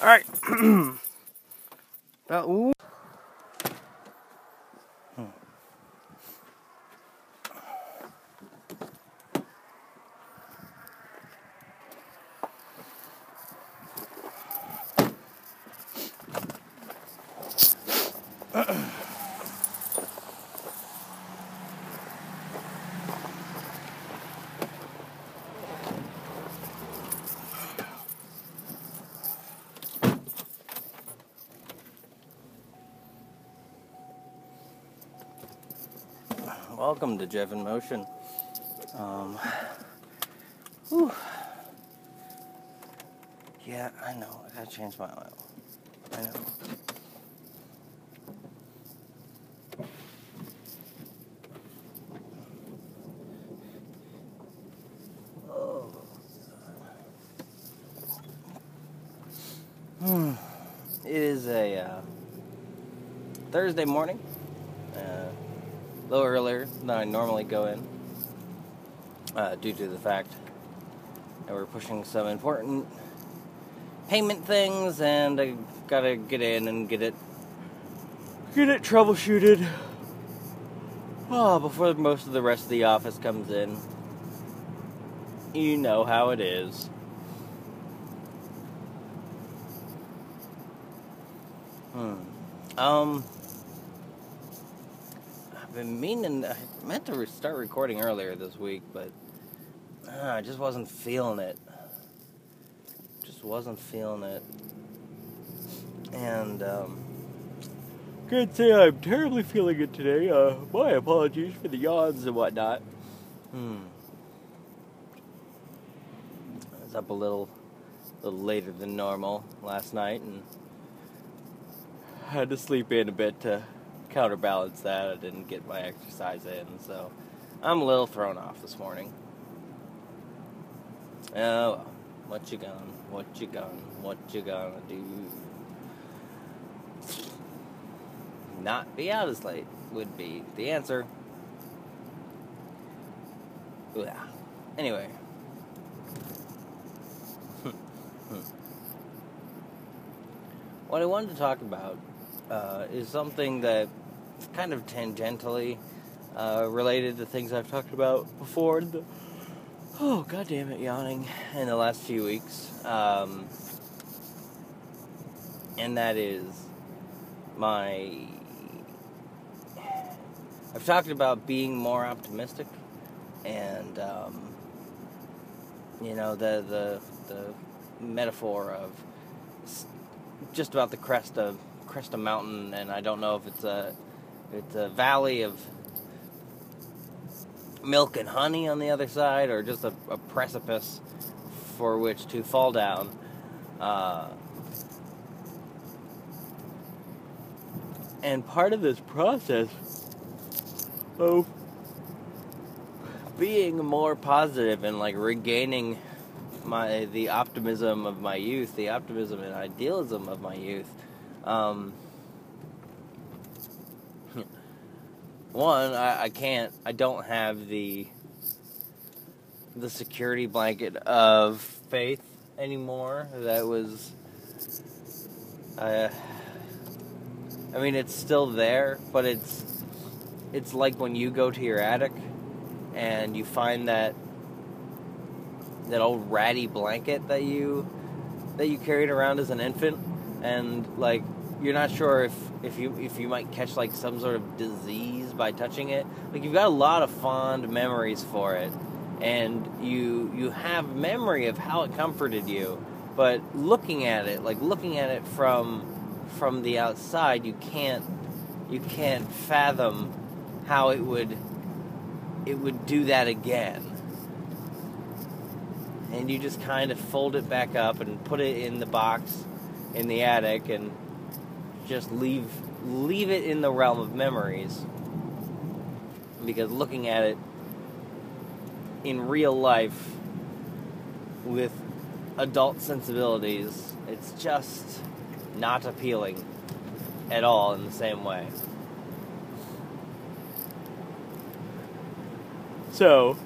Alright. uh, ooh. Welcome to Jeff in Motion. Um, whew. Yeah, I know. I gotta change my oil. I know. Oh. Hmm. It is a uh, Thursday morning. Uh, a little earlier than I normally go in, uh, due to the fact that we're pushing some important payment things, and I gotta get in and get it get it troubleshooted. Oh, before most of the rest of the office comes in. You know how it is. Hmm. Um. Been meaning. I meant to start recording earlier this week, but uh, I just wasn't feeling it. Just wasn't feeling it. And um, can't say I'm terribly feeling it today. Uh, my apologies for the yawns and whatnot. Hmm. I was up a little, a little later than normal last night, and had to sleep in a bit to counterbalance that. I didn't get my exercise in, so I'm a little thrown off this morning. Oh, well, what you gonna, what you gonna, what you gonna do? Not be out as late would be the answer. Yeah. Anyway. what I wanted to talk about uh, is something that kind of tangentially uh, related to things I've talked about before. The, oh, god damn it, yawning in the last few weeks. Um, and that is my. I've talked about being more optimistic, and um, you know the the the metaphor of just about the crest of crest of mountain, and I don't know if it's a it's a valley of milk and honey on the other side, or just a, a precipice for which to fall down. Uh, and part of this process of being more positive and like regaining my the optimism of my youth, the optimism and idealism of my youth. Um, one, I, I can't, I don't have the the security blanket of faith anymore. That was, uh, I mean, it's still there, but it's it's like when you go to your attic and you find that that old ratty blanket that you that you carried around as an infant and like you're not sure if if you if you might catch like some sort of disease by touching it. Like you've got a lot of fond memories for it and you you have memory of how it comforted you but looking at it like looking at it from from the outside you can't you can't fathom how it would it would do that again. And you just kind of fold it back up and put it in the box in the attic and just leave leave it in the realm of memories. Because looking at it in real life with adult sensibilities it's just not appealing at all in the same way. So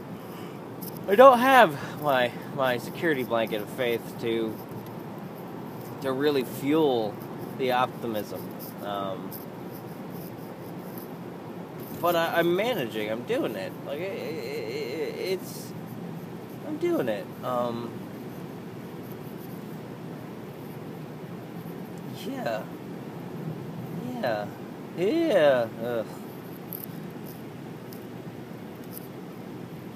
I don't have my my security blanket of faith to to really fuel the optimism. Um, but I, am managing. I'm doing it. Like it, it, it's, I'm doing it. Um, yeah, yeah, yeah. Ugh.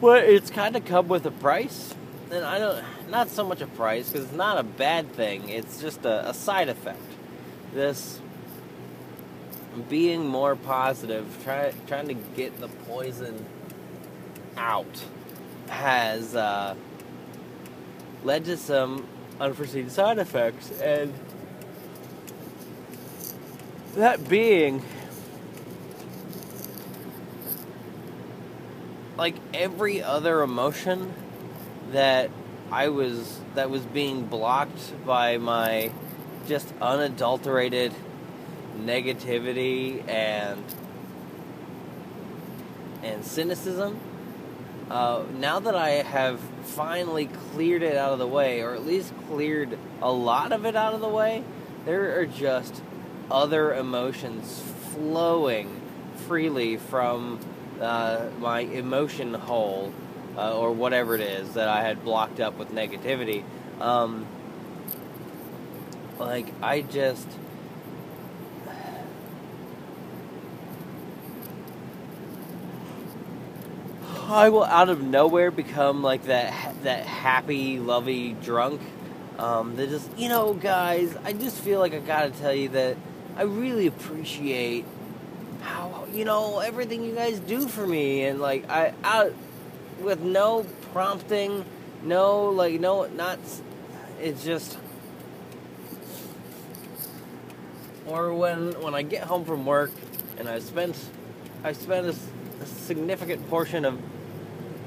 But it's kind of come with a price, and I don't. Not so much a price because it's not a bad thing. It's just a, a side effect. This being more positive, try, trying to get the poison out, has uh, led to some unforeseen side effects, and that being like every other emotion that I was that was being blocked by my just unadulterated negativity and and cynicism. Uh, now that I have finally cleared it out of the way, or at least cleared a lot of it out of the way, there are just other emotions flowing freely from uh, my emotion hole, uh, or whatever it is that I had blocked up with negativity. Um, like, I just I will out of nowhere become like that that happy, lovey drunk. Um, that just you know, guys, I just feel like I gotta tell you that I really appreciate how you know everything you guys do for me, and like I out with no prompting, no like no not. It's just. Or when when I get home from work and I spent I spent a, a significant portion of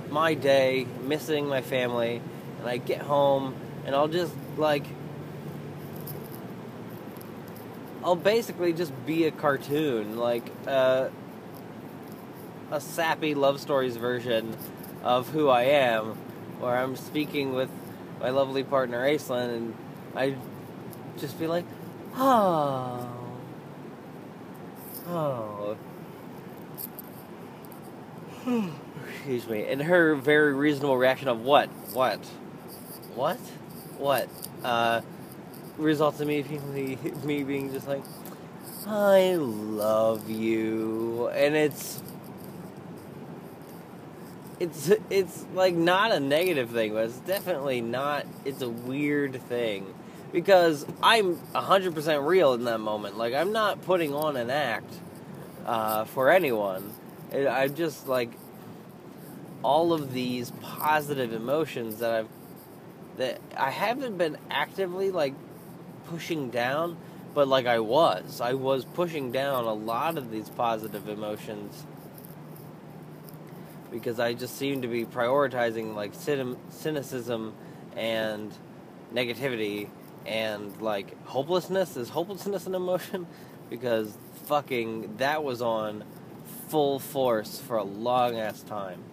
my day missing my family, and I get home and I'll just like I'll basically just be a cartoon, like uh, a sappy love stories version of who I am, where I'm speaking with my lovely partner Aislinn, and I just be like, oh, oh. Excuse me. And her very reasonable reaction of what? What? What? What? Uh, results in me being, me being just like, I love you. And it's. It's it's like not a negative thing, but it's definitely not. It's a weird thing because I'm 100% real in that moment. Like I'm not putting on an act uh, for anyone. I'm just like all of these positive emotions that I've that I haven't been actively like pushing down, but like I was. I was pushing down a lot of these positive emotions because I just seem to be prioritizing like cynicism and negativity and like hopelessness. Is hopelessness an emotion? because fucking that was on full force for a long ass time.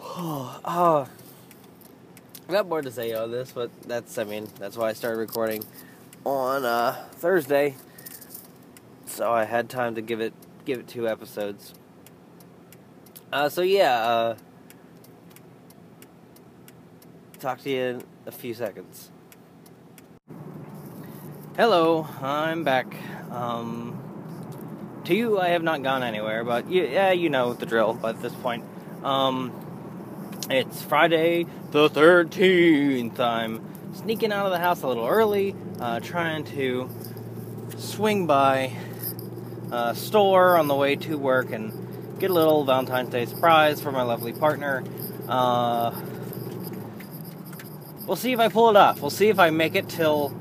Oh, oh, I got more to say on this, but that's, I mean, that's why I started recording on uh, Thursday. So I had time to give it give it two episodes. Uh, so yeah, uh, talk to you in a few seconds. Hello, I'm back. Um, to you, I have not gone anywhere, but you, yeah, you know the drill by this point. Um, it's Friday the 13th. I'm sneaking out of the house a little early, uh, trying to swing by a store on the way to work and get a little Valentine's Day surprise for my lovely partner. Uh, we'll see if I pull it off. We'll see if I make it till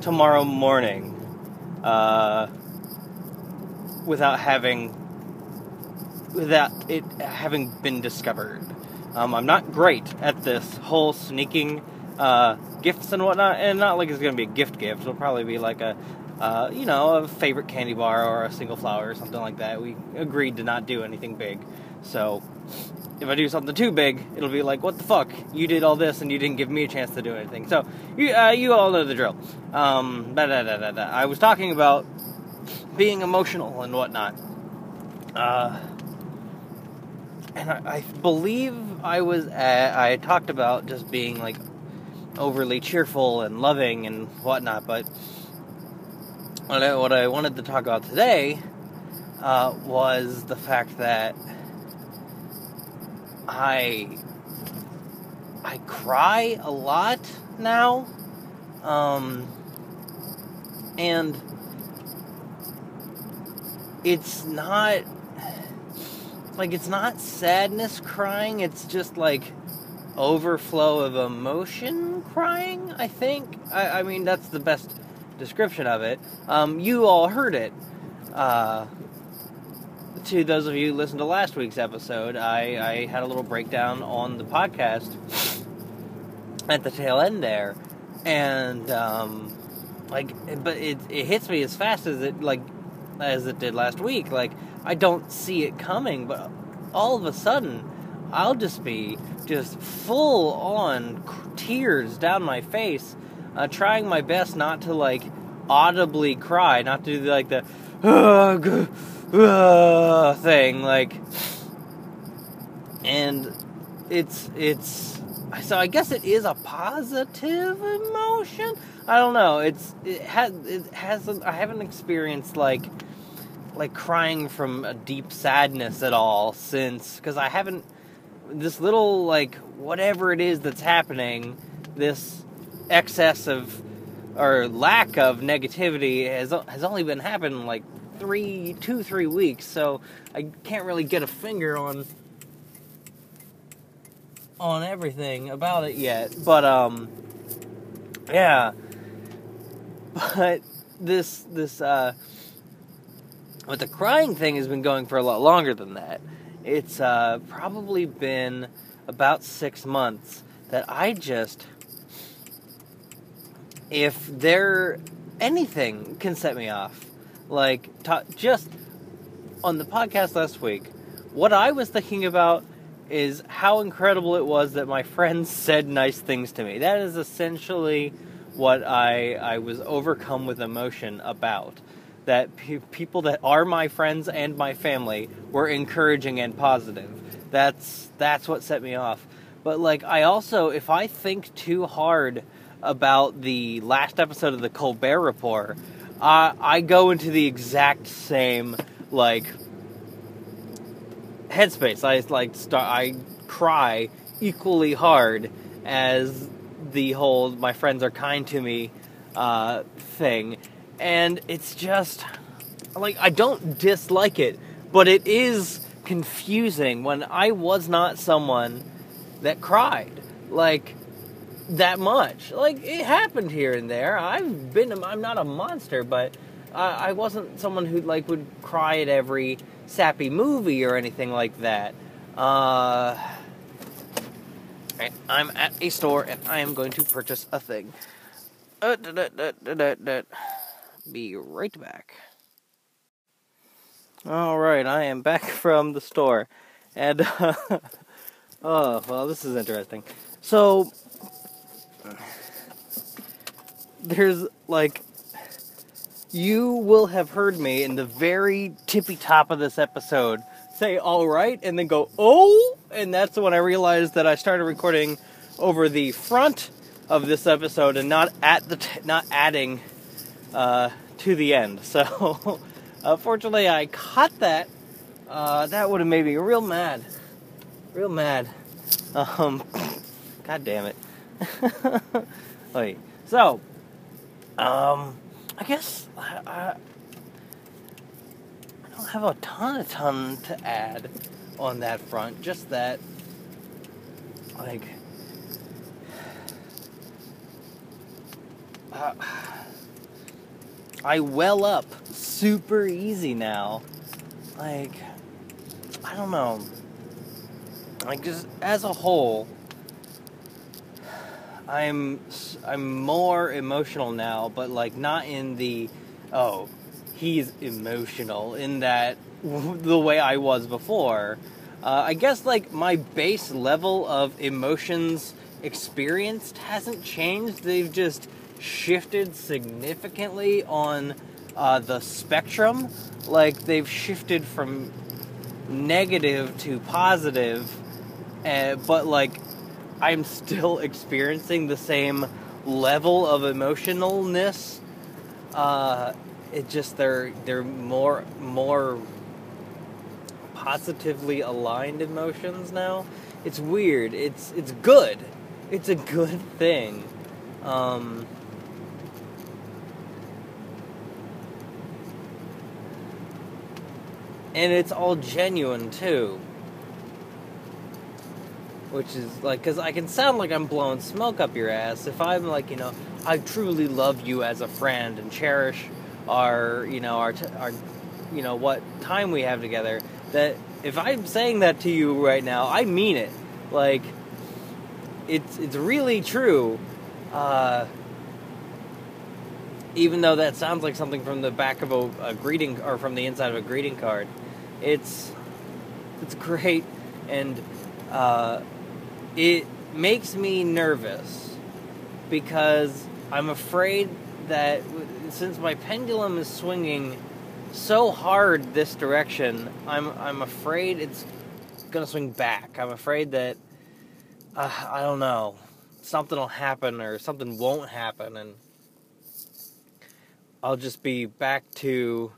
tomorrow morning uh, without having without it having been discovered. Um, I'm not great at this whole sneaking uh, gifts and whatnot, and not like it's to be a gift gift. It'll probably be like a, uh, you know, a favorite candy bar or a single flower or something like that. We agreed to not do anything big, so if I do something too big, it'll be like, what the fuck? You did all this and you didn't give me a chance to do anything. So you uh, you all know the drill. Um, da, da, da, da. I was talking about being emotional and whatnot. Uh, and I, I believe I was at, I talked about just being like overly cheerful and loving and whatnot, but what I, what I wanted to talk about today uh, was the fact that I I cry a lot now, um, and it's not like it's not sadness crying. It's just like overflow of emotion crying. I think. I, I mean, that's the best description of it. Um, you all heard it. Uh, to those of you who listened to last week's episode, I, I had a little breakdown on the podcast at the tail end there, and um, like, but it it hits me as fast as it like as it did last week. Like, I don't see it coming, but all of a sudden, I'll just be just full on tears down my face, uh, trying my best not to like audibly cry, not to do like the uh, thing, like, and it's it's so I guess it is a positive emotion. I don't know. It's it has it hasn't I haven't experienced like like crying from a deep sadness at all since because I haven't this little like whatever it is that's happening this excess of or lack of negativity has has only been happening like three two three weeks so I can't really get a finger on on everything about it yet but um yeah but this this uh but the crying thing has been going for a lot longer than that. It's uh, probably been about six months that I just, if there anything can set me off, like just on the podcast last week, what I was thinking about is how incredible it was that my friends said nice things to me. That is essentially what I I was overcome with emotion about that pe- people that are my friends and my family were encouraging and positive. That's that's what set me off. But like I also if I think too hard about the last episode of the Colbert Report, I go into the exact same like headspace. I like start I cry equally hard as the whole "my friends are kind to me" uh, thing and it's just like I don't dislike it, but it is confusing when I was not someone that cried like that much. Like it happened here and there. I've been I'm not a monster, but I wasn't someone who like would cry at every sappy movie or anything like that. Uh, I'm at a store and I am going to purchase a thing. Uh, da, da, da, be right back. All right, I am back from the store, and uh, oh well, this is interesting. So there's like you will have heard me in the very tippy top of this episode say all right and then go oh and that's when i realized that i started recording over the front of this episode and not at the t- not adding uh, to the end. So, unfortunately, I caught that. Uh, that would have made me real mad. Real mad. Um, God damn it. Wait. So, um, I guess I, I, I don't have a ton, a ton to add on that front. Just that, like, uh, I well up super easy now. Like, I don't know. Like, just as a whole, I'm I'm more emotional now, but like not in the oh, he's emotional in that the way I was before. Uh, I guess like my base level of emotions experienced hasn't changed. They've just shifted significantly on uh, the spectrum. Like they've shifted from negative to positive, uh, but like I'm still experiencing the same level of emotionalness. Uh, it just they're they're more more positively aligned emotions now. It's weird. It's it's good. It's a good thing. Um, and it's all genuine too. Which is like, because I can sound like I'm blowing smoke up your ass if I'm like, you know, I truly love you as a friend and cherish our, you know, our, t- our, you know, what time we have together. That if I'm saying that to you right now, I mean it. Like, it's it's really true. Uh, even though that sounds like something from the back of a, a, greeting or from the inside of a greeting card, it's it's great, and uh, it makes me nervous because I'm afraid that since my pendulum is swinging so hard this direction, I'm I'm afraid it's gonna swing back. I'm afraid that uh, I don't know something will happen or something won't happen, and I'll just be back to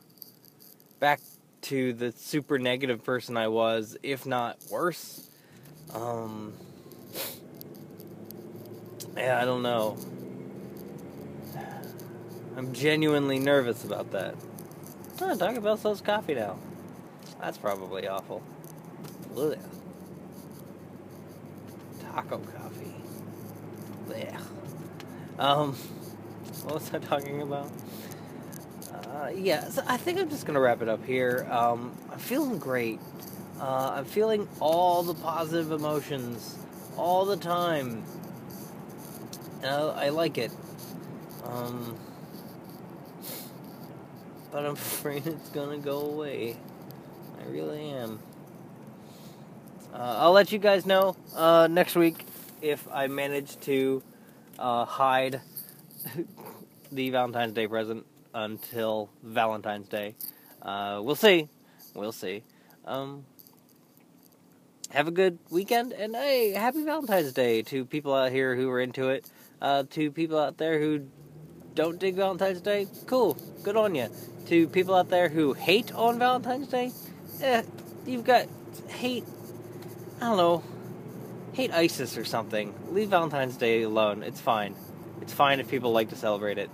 back to the super negative person I was, if not worse. Um, yeah, I don't know. I'm genuinely nervous about that. Oh, Taco Bell sells coffee now. That's probably awful. Ugh. Taco coffee. Yeah. Um, what was I talking about? Uh, yeah, so I think I'm just gonna wrap it up here. Um, I'm feeling great. Uh, I'm feeling all the positive emotions all the time. I, I like it. Um, but I'm afraid it's gonna go away. I really am. Uh, I'll let you guys know uh, next week if I manage to uh, hide the Valentine's Day present until Valentine's Day. Uh, we'll see. We'll see. Um, have a good weekend, and hey, happy Valentine's Day to people out here who are into it. Uh, to people out there who don't dig Valentine's Day, cool, good on you. To people out there who hate on Valentine's Day, eh, you've got hate. I don't know, hate ISIS or something. Leave Valentine's Day alone. It's fine. It's fine if people like to celebrate it.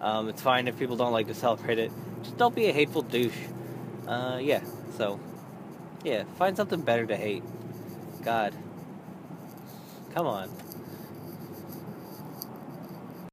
Um, it's fine if people don't like to celebrate it. Just don't be a hateful douche. Uh, yeah, so, yeah, find something better to hate. God. Come on.